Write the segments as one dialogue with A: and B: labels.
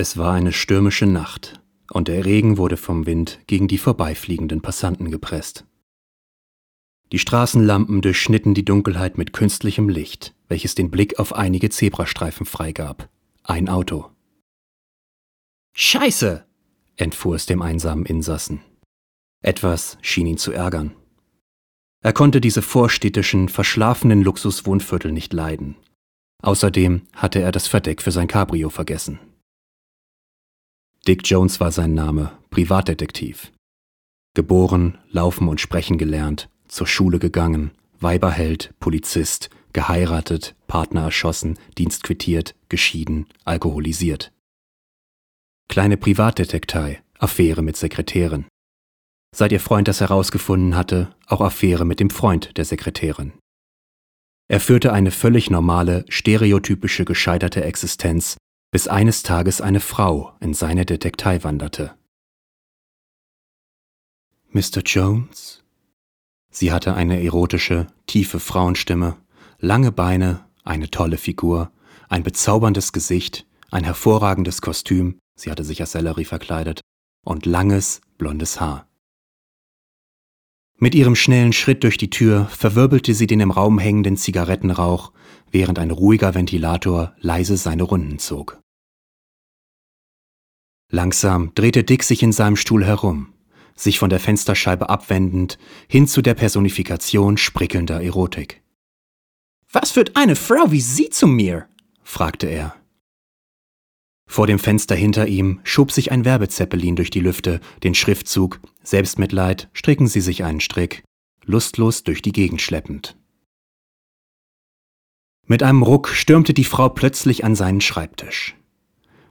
A: Es war eine stürmische Nacht, und der Regen wurde vom Wind gegen die vorbeifliegenden Passanten gepresst. Die Straßenlampen durchschnitten die Dunkelheit mit künstlichem Licht, welches den Blick auf einige Zebrastreifen freigab. Ein Auto. Scheiße! entfuhr es dem einsamen Insassen. Etwas schien ihn zu ärgern. Er konnte diese vorstädtischen, verschlafenen Luxuswohnviertel nicht leiden. Außerdem hatte er das Verdeck für sein Cabrio vergessen. Dick Jones war sein Name, Privatdetektiv. Geboren, laufen und sprechen gelernt, zur Schule gegangen, Weiberheld, Polizist, geheiratet, Partner erschossen, Dienst quittiert, geschieden, alkoholisiert. Kleine Privatdetektei, Affäre mit Sekretärin. Seit ihr Freund das herausgefunden hatte, auch Affäre mit dem Freund der Sekretärin. Er führte eine völlig normale, stereotypische gescheiterte Existenz bis eines Tages eine Frau in seine Detektei wanderte. Mr. Jones? Sie hatte eine erotische, tiefe Frauenstimme, lange Beine, eine tolle Figur, ein bezauberndes Gesicht, ein hervorragendes Kostüm, sie hatte sich als Sellerie verkleidet, und langes, blondes Haar. Mit ihrem schnellen Schritt durch die Tür verwirbelte sie den im Raum hängenden Zigarettenrauch, während ein ruhiger Ventilator leise seine Runden zog. Langsam drehte Dick sich in seinem Stuhl herum, sich von der Fensterscheibe abwendend hin zu der Personifikation sprickelnder Erotik.
B: Was führt eine Frau wie Sie zu mir?
A: fragte er. Vor dem Fenster hinter ihm schob sich ein Werbezeppelin durch die Lüfte, den Schriftzug Selbstmitleid, stricken Sie sich einen Strick, lustlos durch die Gegend schleppend. Mit einem Ruck stürmte die Frau plötzlich an seinen Schreibtisch.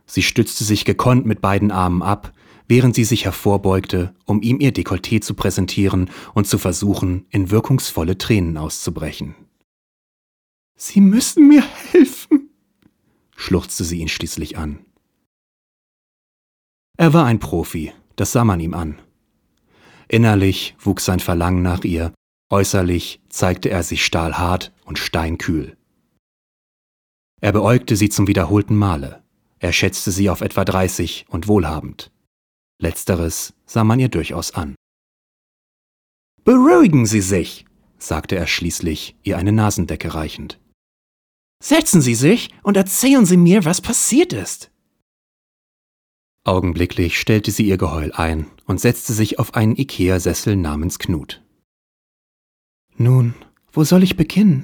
A: Sie stützte sich gekonnt mit beiden Armen ab, während sie sich hervorbeugte, um ihm ihr Dekolleté zu präsentieren und zu versuchen, in wirkungsvolle Tränen auszubrechen.
B: Sie müssen mir helfen,
A: schluchzte sie ihn schließlich an. Er war ein Profi, das sah man ihm an. Innerlich wuchs sein Verlangen nach ihr, äußerlich zeigte er sich stahlhart und steinkühl. Er beäugte sie zum wiederholten Male. Er schätzte sie auf etwa 30 und wohlhabend. Letzteres sah man ihr durchaus an.
B: Beruhigen Sie sich,
A: sagte er schließlich, ihr eine Nasendecke reichend.
B: Setzen Sie sich und erzählen Sie mir, was passiert ist.
A: Augenblicklich stellte sie ihr Geheul ein und setzte sich auf einen Ikea-Sessel namens Knut.
B: Nun, wo soll ich beginnen?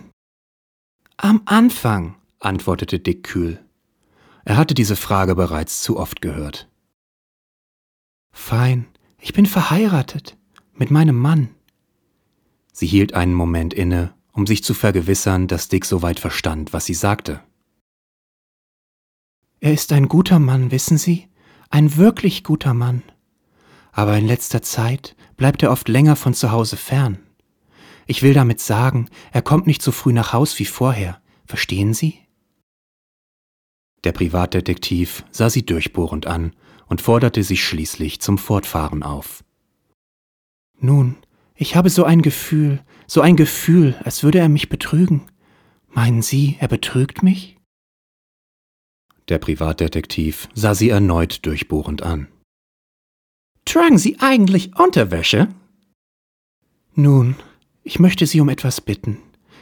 A: Am Anfang, antwortete Dick kühl. Er hatte diese Frage bereits zu oft gehört.
B: Fein, ich bin verheiratet mit meinem Mann.
A: Sie hielt einen Moment inne, um sich zu vergewissern, dass Dick soweit verstand, was sie sagte.
B: Er ist ein guter Mann, wissen Sie? Ein wirklich guter Mann. Aber in letzter Zeit bleibt er oft länger von zu Hause fern. Ich will damit sagen, er kommt nicht so früh nach Haus wie vorher. Verstehen Sie?
A: Der Privatdetektiv sah sie durchbohrend an und forderte sie schließlich zum Fortfahren auf.
B: Nun, ich habe so ein Gefühl, so ein Gefühl, als würde er mich betrügen. Meinen Sie, er betrügt mich?
A: Der Privatdetektiv sah sie erneut durchbohrend an.
B: Tragen Sie eigentlich Unterwäsche? Nun, ich möchte Sie um etwas bitten.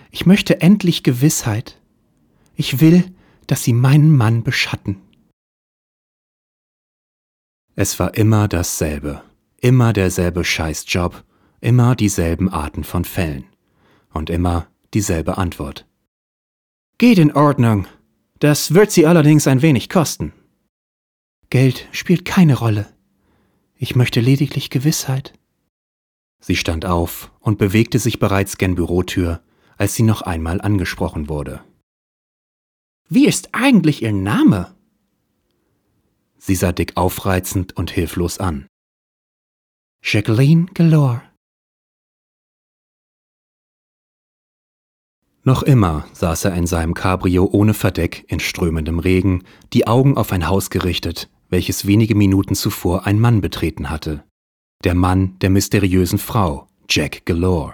B: Ich möchte endlich Gewissheit. Ich will, dass Sie meinen Mann beschatten.
A: Es war immer dasselbe, immer derselbe Scheißjob, immer dieselben Arten von Fällen und immer dieselbe Antwort.
B: Geht in Ordnung, das wird Sie allerdings ein wenig kosten. Geld spielt keine Rolle. Ich möchte lediglich Gewissheit.
A: Sie stand auf und bewegte sich bereits gen Bürotür, als sie noch einmal angesprochen wurde.
B: Wie ist eigentlich Ihr Name?
A: Sie sah Dick aufreizend und hilflos an.
B: Jacqueline Galore.
A: Noch immer saß er in seinem Cabrio ohne Verdeck in strömendem Regen, die Augen auf ein Haus gerichtet, welches wenige Minuten zuvor ein Mann betreten hatte. Der Mann der mysteriösen Frau, Jack Galore.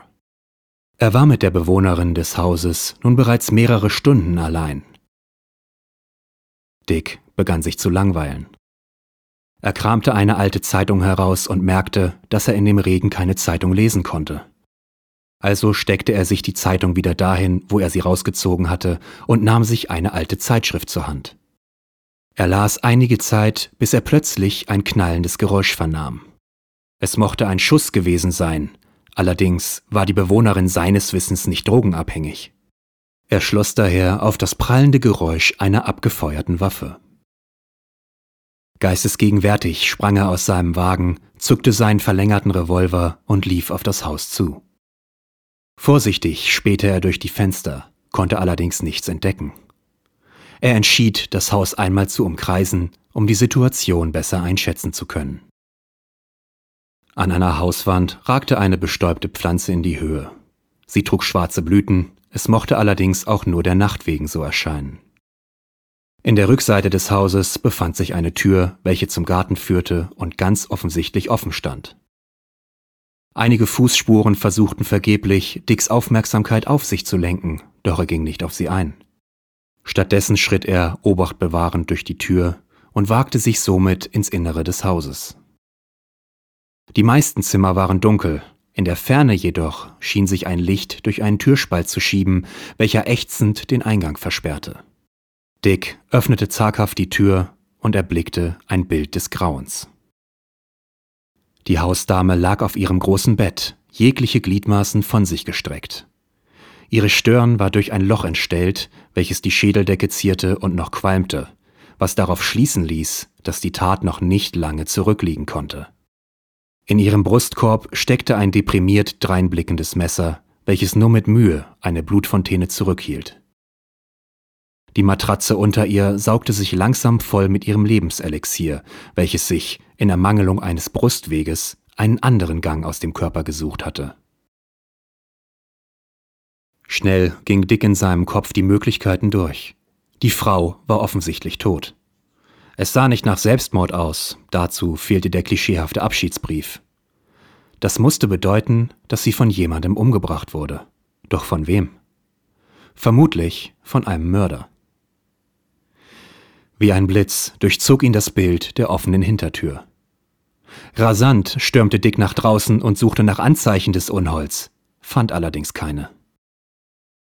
A: Er war mit der Bewohnerin des Hauses nun bereits mehrere Stunden allein. Dick begann sich zu langweilen. Er kramte eine alte Zeitung heraus und merkte, dass er in dem Regen keine Zeitung lesen konnte. Also steckte er sich die Zeitung wieder dahin, wo er sie rausgezogen hatte, und nahm sich eine alte Zeitschrift zur Hand. Er las einige Zeit, bis er plötzlich ein knallendes Geräusch vernahm. Es mochte ein Schuss gewesen sein, allerdings war die Bewohnerin seines Wissens nicht drogenabhängig. Er schloss daher auf das prallende Geräusch einer abgefeuerten Waffe. Geistesgegenwärtig sprang er aus seinem Wagen, zückte seinen verlängerten Revolver und lief auf das Haus zu. Vorsichtig spähte er durch die Fenster, konnte allerdings nichts entdecken. Er entschied, das Haus einmal zu umkreisen, um die Situation besser einschätzen zu können. An einer Hauswand ragte eine bestäubte Pflanze in die Höhe. Sie trug schwarze Blüten, es mochte allerdings auch nur der Nacht wegen so erscheinen. In der Rückseite des Hauses befand sich eine Tür, welche zum Garten führte und ganz offensichtlich offen stand. Einige Fußspuren versuchten vergeblich, Dicks Aufmerksamkeit auf sich zu lenken, doch er ging nicht auf sie ein. Stattdessen schritt er Obacht bewahrend durch die Tür und wagte sich somit ins Innere des Hauses. Die meisten Zimmer waren dunkel, in der Ferne jedoch schien sich ein Licht durch einen Türspalt zu schieben, welcher ächzend den Eingang versperrte. Dick öffnete zaghaft die Tür und erblickte ein Bild des Grauens. Die Hausdame lag auf ihrem großen Bett, jegliche Gliedmaßen von sich gestreckt. Ihre Stirn war durch ein Loch entstellt, welches die Schädeldecke zierte und noch qualmte, was darauf schließen ließ, dass die Tat noch nicht lange zurückliegen konnte. In ihrem Brustkorb steckte ein deprimiert dreinblickendes Messer, welches nur mit Mühe eine Blutfontäne zurückhielt. Die Matratze unter ihr saugte sich langsam voll mit ihrem Lebenselixier, welches sich, in Ermangelung eines Brustweges, einen anderen Gang aus dem Körper gesucht hatte. Schnell ging Dick in seinem Kopf die Möglichkeiten durch. Die Frau war offensichtlich tot. Es sah nicht nach Selbstmord aus, dazu fehlte der klischeehafte Abschiedsbrief. Das musste bedeuten, dass sie von jemandem umgebracht wurde. Doch von wem? Vermutlich von einem Mörder. Wie ein Blitz durchzog ihn das Bild der offenen Hintertür. Rasant stürmte Dick nach draußen und suchte nach Anzeichen des Unholds, fand allerdings keine.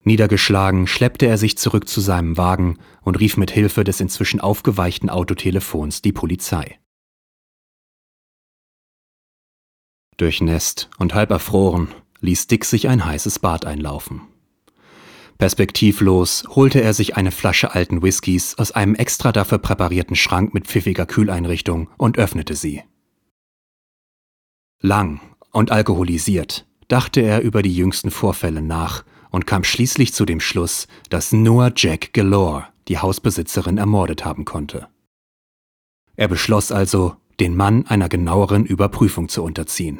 A: Niedergeschlagen schleppte er sich zurück zu seinem Wagen und rief mit Hilfe des inzwischen aufgeweichten Autotelefons die Polizei. Durchnässt und halb erfroren ließ Dick sich ein heißes Bad einlaufen. Perspektivlos holte er sich eine Flasche alten Whiskys aus einem extra dafür präparierten Schrank mit pfiffiger Kühleinrichtung und öffnete sie. Lang und alkoholisiert dachte er über die jüngsten Vorfälle nach und kam schließlich zu dem Schluss, dass nur Jack Galore die Hausbesitzerin ermordet haben konnte. Er beschloss also, den Mann einer genaueren Überprüfung zu unterziehen.